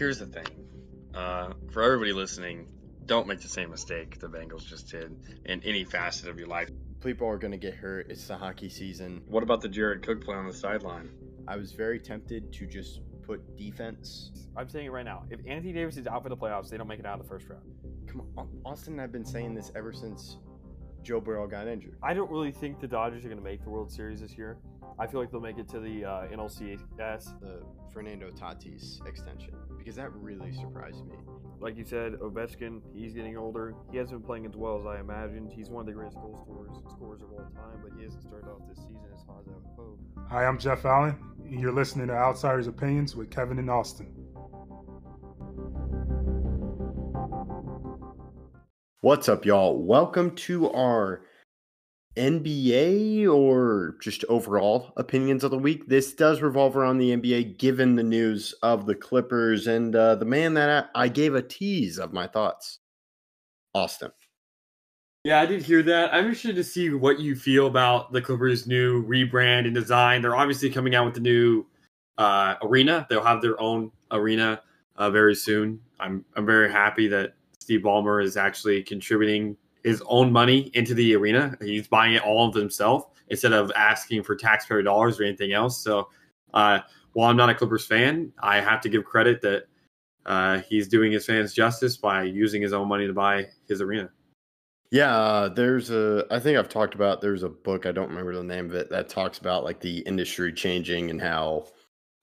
here's the thing. Uh, for everybody listening, don't make the same mistake the Bengals just did in any facet of your life. People are going to get hurt. It's the hockey season. What about the Jared Cook play on the sideline? I was very tempted to just put defense. I'm saying it right now. If Anthony Davis is out for the playoffs, they don't make it out of the first round. Come on, Austin and I've been saying this ever since Joe Burrow got injured. I don't really think the Dodgers are going to make the World Series this year. I feel like they'll make it to the uh, NLCS. The Fernando Tatis extension because that really surprised me. Like you said, Ovechkin, he's getting older. He hasn't been playing as well as I imagined. He's one of the greatest goal scorers, scorers of all time, but he hasn't started off this season as hot as I would hope. Hi, I'm Jeff Allen, and you're listening to Outsiders Opinions with Kevin and Austin. What's up, y'all? Welcome to our NBA or just overall opinions of the week. This does revolve around the NBA, given the news of the Clippers and uh, the man that I gave a tease of my thoughts, Austin. Yeah, I did hear that. I'm interested to see what you feel about the Clippers' new rebrand and design. They're obviously coming out with the new uh, arena. They'll have their own arena uh, very soon. I'm I'm very happy that Steve Ballmer is actually contributing his own money into the arena. He's buying it all of himself instead of asking for taxpayer dollars or anything else. So, uh, while I'm not a Clippers fan, I have to give credit that uh, he's doing his fans justice by using his own money to buy his arena. Yeah, uh, there's a. I think I've talked about. There's a book. I don't remember the name of it that talks about like the industry changing and how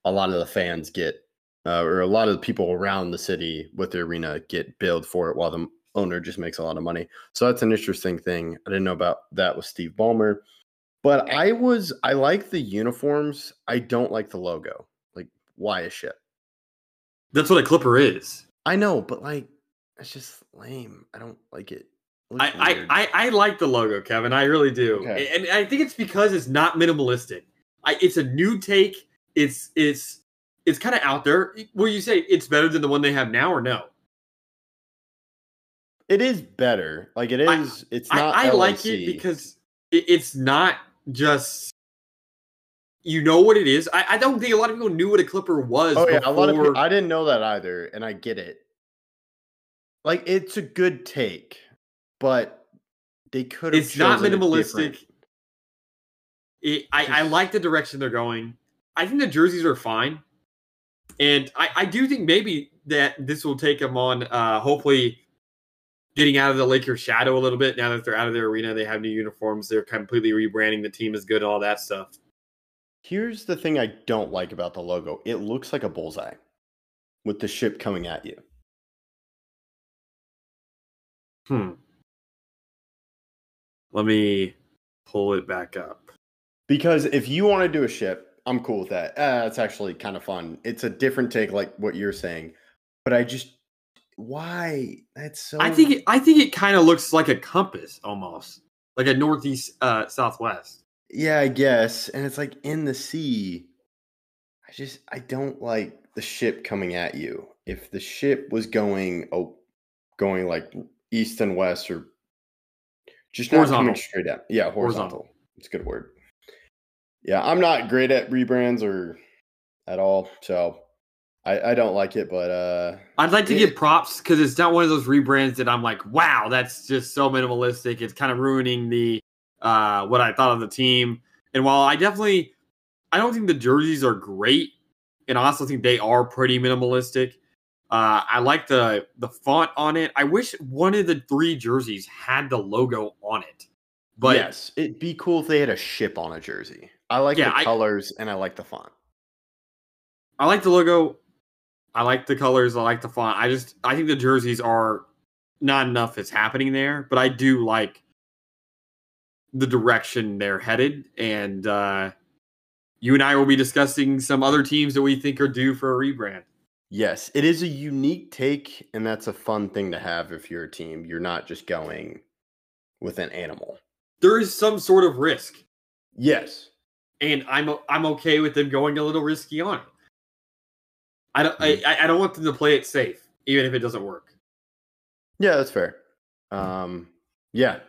a lot of the fans get, uh, or a lot of the people around the city with the arena get billed for it, while the owner just makes a lot of money. So that's an interesting thing. I didn't know about that with Steve Ballmer, but I was. I like the uniforms. I don't like the logo. Like, why a ship? That's what a Clipper is. I know, but like, it's just lame. I don't like it. I, I, I, I, like the logo, Kevin. I really do, okay. and, and I think it's because it's not minimalistic. I, it's a new take. It's it's it's kind of out there. Will you say it's better than the one they have now, or no? It is better. Like it is. I, it's not. I, I like it because it, it's not just. You know what it is. I, I don't think a lot of people knew what a clipper was. Oh yeah, a lot of people. I didn't know that either, and I get it. Like it's a good take but they could have. It's not minimalistic. It, I, I like the direction they're going. I think the jerseys are fine, and I, I do think maybe that this will take them on. Uh, hopefully, getting out of the Lakers' shadow a little bit. Now that they're out of their arena, they have new uniforms. They're completely rebranding. The team is good, and all that stuff. Here's the thing I don't like about the logo. It looks like a bullseye with the ship coming at you. Hmm. Let me pull it back up. Because if you want to do a ship, I'm cool with that. Uh, it's actually kind of fun. It's a different take, like what you're saying. But I just, why? That's so. I think it, I think it kind of looks like a compass almost, like a northeast uh, southwest. Yeah, I guess. And it's like in the sea. I just I don't like the ship coming at you. If the ship was going oh going like east and west or just not coming straight up. Yeah, horizontal. horizontal. It's a good word. Yeah, I'm not great at rebrands or at all, so I, I don't like it. But uh I'd like to it, give props because it's not one of those rebrands that I'm like, wow, that's just so minimalistic. It's kind of ruining the uh what I thought of the team. And while I definitely, I don't think the jerseys are great, and I also think they are pretty minimalistic. Uh, I like the the font on it. I wish one of the three jerseys had the logo on it. But yes, it'd be cool if they had a ship on a jersey. I like yeah, the colors and I like the font. I like the logo. I like the colors. I like the font. I just I think the jerseys are not enough is happening there, but I do like the direction they're headed. And uh, you and I will be discussing some other teams that we think are due for a rebrand. Yes, it is a unique take, and that's a fun thing to have if you're a team. You're not just going with an animal. There is some sort of risk. Yes, and I'm I'm okay with them going a little risky on it. I don't mm-hmm. I, I don't want them to play it safe, even if it doesn't work. Yeah, that's fair. Um, yeah,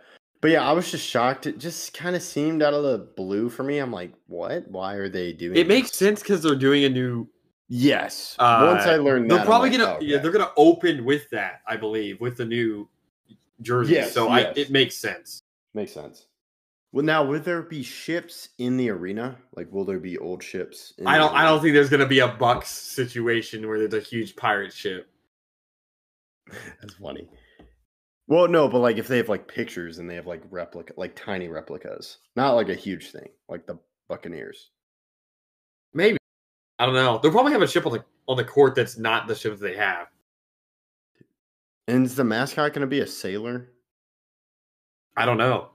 but yeah, I was just shocked. It just kind of seemed out of the blue for me. I'm like, what? Why are they doing? It this? makes sense because they're doing a new Yes. Uh, Once I learned that, they're probably like, gonna oh, yeah, okay. they're gonna open with that, I believe, with the new jersey. Yes, so yes. I it makes sense. Makes sense. Well, now will there be ships in the arena? Like, will there be old ships? In I don't I don't think there's gonna be a Bucks situation where there's a huge pirate ship. That's funny. Well, no, but like if they have like pictures and they have like replica, like tiny replicas, not like a huge thing, like the Buccaneers. Maybe. I don't know. They'll probably have a ship on the on the court that's not the ship that they have. And is the mascot going to be a sailor? I don't know.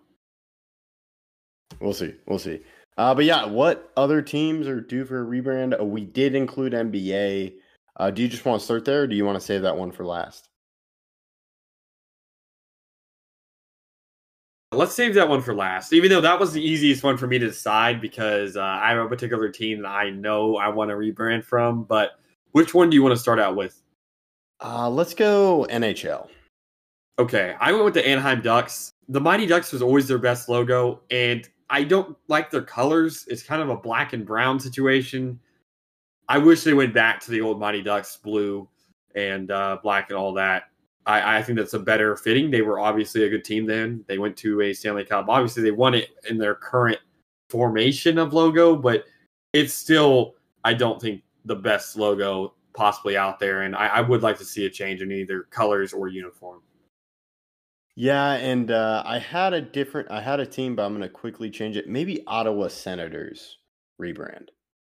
We'll see. We'll see. Uh, but yeah, what other teams are due for a rebrand? Uh, we did include NBA. Uh, do you just want to start there, or do you want to save that one for last? Let's save that one for last, even though that was the easiest one for me to decide because uh, I have a particular team that I know I want to rebrand from. But which one do you want to start out with? Uh, let's go NHL. Okay, I went with the Anaheim Ducks. The Mighty Ducks was always their best logo, and I don't like their colors. It's kind of a black and brown situation. I wish they went back to the old Mighty Ducks blue and uh, black and all that. I, I think that's a better fitting. They were obviously a good team then. They went to a Stanley Cup. Obviously, they won it in their current formation of logo, but it's still, I don't think, the best logo possibly out there. And I, I would like to see a change in either colors or uniform. Yeah, and uh, I had a different. I had a team, but I'm going to quickly change it. Maybe Ottawa Senators rebrand.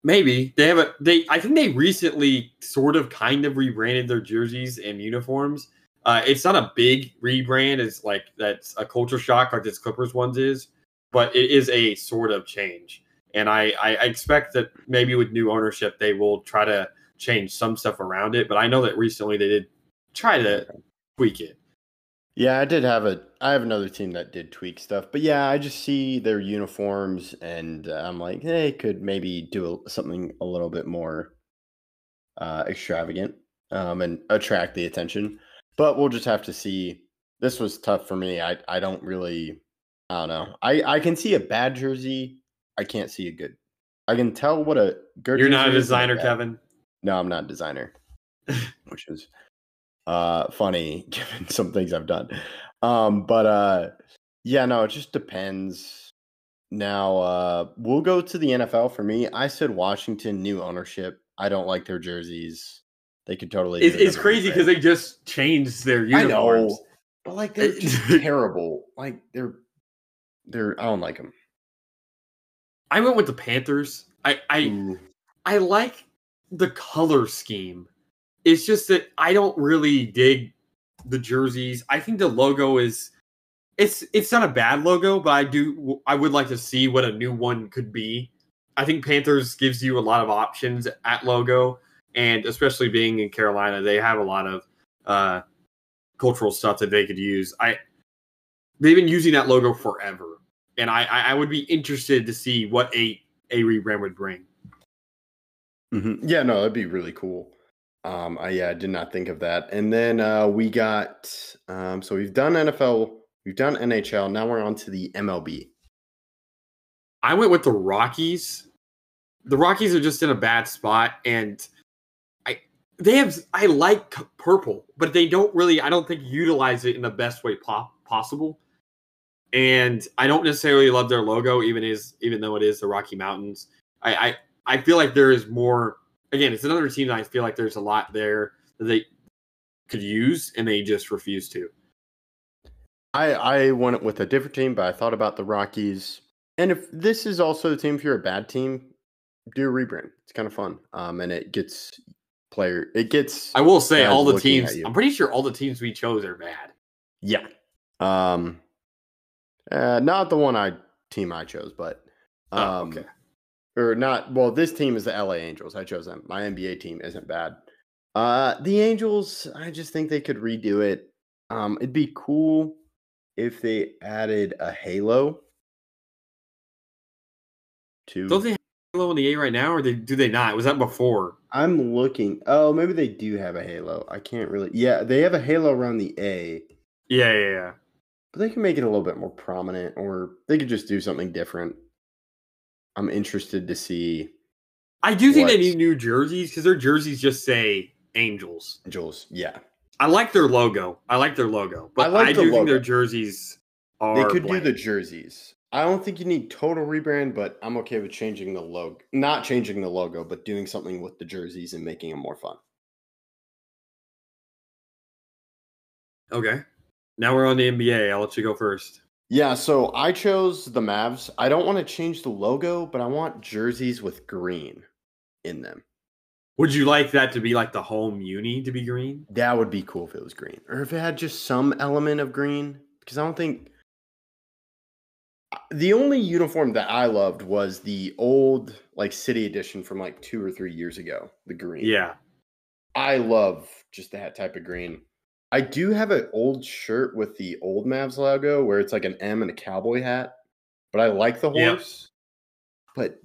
Maybe they have a they. I think they recently sort of kind of rebranded their jerseys and uniforms. Uh, it's not a big rebrand. It's like that's a culture shock like this Clippers ones is, but it is a sort of change. And I, I I expect that maybe with new ownership they will try to change some stuff around it. But I know that recently they did try to tweak it. Yeah, I did have a. I have another team that did tweak stuff, but yeah, I just see their uniforms, and uh, I'm like, they could maybe do a, something a little bit more uh, extravagant um, and attract the attention. But we'll just have to see. This was tough for me. I I don't really. I don't know. I I can see a bad jersey. I can't see a good. I can tell what a good. You're not a designer, Kevin. No, I'm not a designer, which is uh funny given some things I've done. Um, but uh yeah, no, it just depends. Now uh we'll go to the NFL for me. I said Washington new ownership. I don't like their jerseys. They could totally It's, it's crazy because they just changed their I uniforms. know. But like they're terrible. Like they're they're I don't like them. I went with the Panthers. I I I like the color scheme. It's just that I don't really dig the jerseys. I think the logo is it's it's not a bad logo, but I do I would like to see what a new one could be. I think Panthers gives you a lot of options at logo, and especially being in Carolina, they have a lot of uh, cultural stuff that they could use. I they've been using that logo forever, and I I would be interested to see what a a rebrand would bring. Mhm. Yeah, no, that'd be really cool. Um, I yeah, I did not think of that. And then uh, we got um, so we've done NFL, we've done NHL. Now we're on to the MLB. I went with the Rockies. The Rockies are just in a bad spot, and I they have I like purple, but they don't really I don't think utilize it in the best way po- possible. And I don't necessarily love their logo, even is even though it is the Rocky Mountains. I I, I feel like there is more. Again, it's another team that I feel like there's a lot there that they could use, and they just refuse to. I I went with a different team, but I thought about the Rockies. And if this is also the team, if you're a bad team, do a rebrand. It's kind of fun. Um, and it gets player, it gets I will say all the teams. I'm pretty sure all the teams we chose are bad. yeah. Um, uh, not the one I team I chose, but um, Oh, okay. Or not. Well, this team is the LA Angels. I chose them. My NBA team isn't bad. Uh, the Angels, I just think they could redo it. Um, it'd be cool if they added a halo to. Don't they have Halo in the A right now, or they, do they not? Was that before? I'm looking. Oh, maybe they do have a halo. I can't really. Yeah, they have a halo around the A, Yeah, yeah, yeah. but they can make it a little bit more prominent, or they could just do something different. I'm interested to see I do think they need new jerseys because their jerseys just say Angels. Angels, yeah. I like their logo. I like their logo, but I, like the do think their jerseys are. They could do the jerseys. I don't think you need total rebrand, but I'm okay with changing the logo. Not changing the logo, but doing something with the jerseys and making them more fun. Okay. Now we're on the NBA. I'll let you go first. Yeah, so I chose the Mavs. I don't want to change the logo, but I want jerseys with green in them. Would you like that to be like the home uni to be green? That would be cool if it was green, or if it had just some element of green. Because I don't think the only uniform that I loved was the old like city edition from like two or three years ago. The green. Yeah. I love just that type of green. I do have an old shirt with the old Mavs logo where it's like an M and a cowboy hat, but I like the Yep. horse. But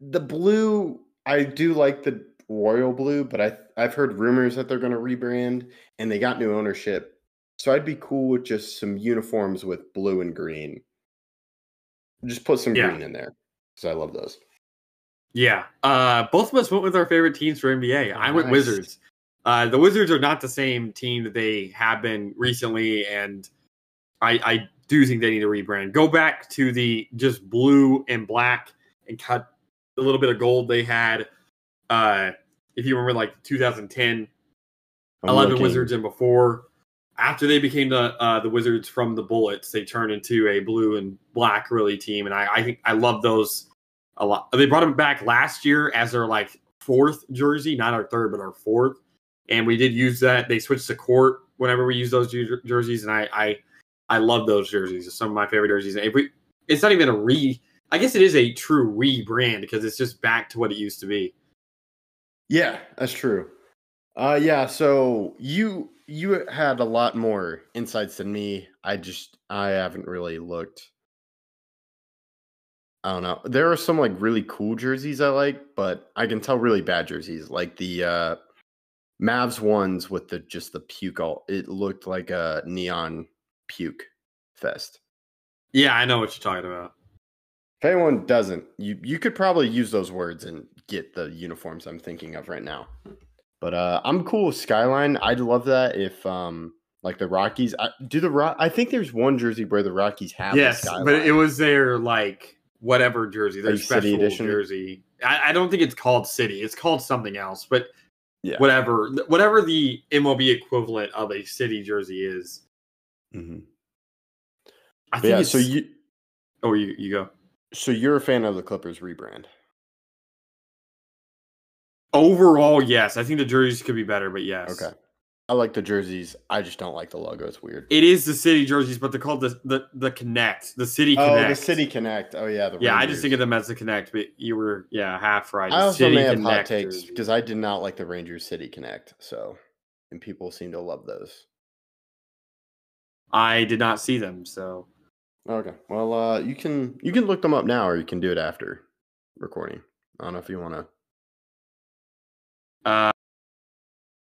the blue, I do like the royal blue, but I I've heard rumors that they're going to rebrand and they got new ownership. So I'd be cool with just some uniforms with blue and green. Just put some Yeah. green in there because I love those. Yeah. Uh, both of us went with our favorite teams for NBA. I went Wizards. Uh, the Wizards are not the same team that they have been recently, and I, I do think they need to rebrand. Go back to the just blue and black and cut a little bit of gold they had. Uh, if you remember, like 2010, I'm 11 looking- Wizards and before. After they became the uh, the Wizards from the Bullets, they turned into a blue and black really team, and I, I think I love those a lot. They brought them back last year as their like fourth jersey, not our third, but our fourth, and we did use that. They switched to court whenever we use those jerseys, and I I I love those jerseys. Some of my favorite jerseys. And if we, it's not even a re. I guess it is a true rebrand because it's just back to what it used to be. Yeah, that's true. Uh yeah, so you you had a lot more insights than me. I just I haven't really looked. I don't know. There are some like really cool jerseys I like, but I can tell really bad jerseys like the uh Mavs ones with the just the puke all it looked like a neon puke fest. Yeah, I know what you're talking about. If anyone doesn't, you you could probably use those words and get the uniforms I'm thinking of right now. But uh I'm cool with Skyline. I'd love that if um like the Rockies I, do the Rock. I think there's one jersey where the Rockies have yes, Skyline. but it was their like whatever jersey, their Like special edition? jersey. I, I don't think it's called City. It's called something else, but Yeah. whatever, whatever the MLB equivalent of a City jersey is. Mhm. I think yeah. So you Oh, you you go. so you're a fan of the Clippers rebrand. Overall, yes. I think the jerseys could be better, but yes. Okay. I like the jerseys. I just don't like the logo. It's weird. It is the City jerseys, but they're called the the, the Connect, the City oh, Connect. the City Connect. Oh yeah, the Yeah, I just think of them as the Connect, but you were yeah half right. I also City may have hot takes because I did not like the Rangers City Connect. So, and people seem to love those. I did not see them, so Okay. Well, uh, you can you can look them up now, or you can do it after recording. I don't know if you want to. uh,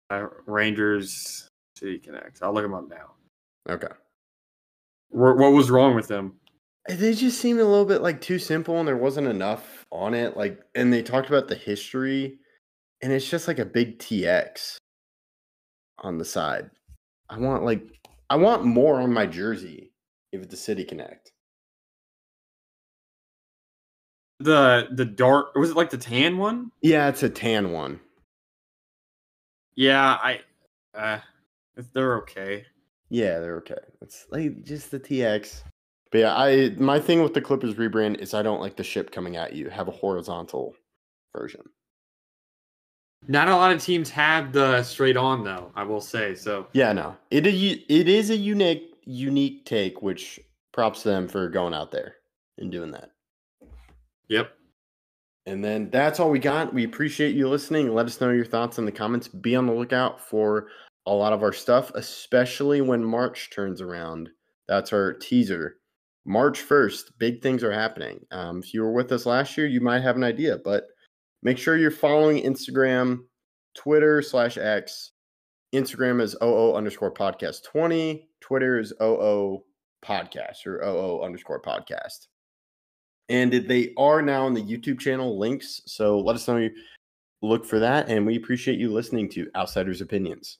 uh Rangers City Connect. I'll look them up now. Okay. Wh- What was wrong with them? They just seemed a little bit like too simple, and there wasn't enough on it. Like, and they talked about the history, and it's just like a big TX on the side. I want like I want more on my jersey if it's the City Connect. The the dark was it like the tan one? Yeah, it's a tan one. Yeah, I uh they're okay. Yeah, they're okay. It's like just the TX. But yeah, I my thing with the Clippers rebrand is I don't like the ship coming at you. Have a horizontal version. Not a lot of teams have the straight on though, I will say. So Yeah, no. It u- it is a unique unique take, which props them for going out there and doing that. yep. And then that's all we got. We appreciate you listening. Let us know your thoughts in the comments. Be on the lookout for a lot of our stuff, especially when March turns around. That's our teaser. March 1st, big things are happening. Um, if you were with us last year, you might have an idea, but make sure you're following Instagram, Twitter slash X. Instagram is OO underscore podcast 20. Twitter is OO podcast or OO underscore podcast. And they are now on the YouTube channel links. So let us know you look for that, and we appreciate you listening to Outsiders Opinions.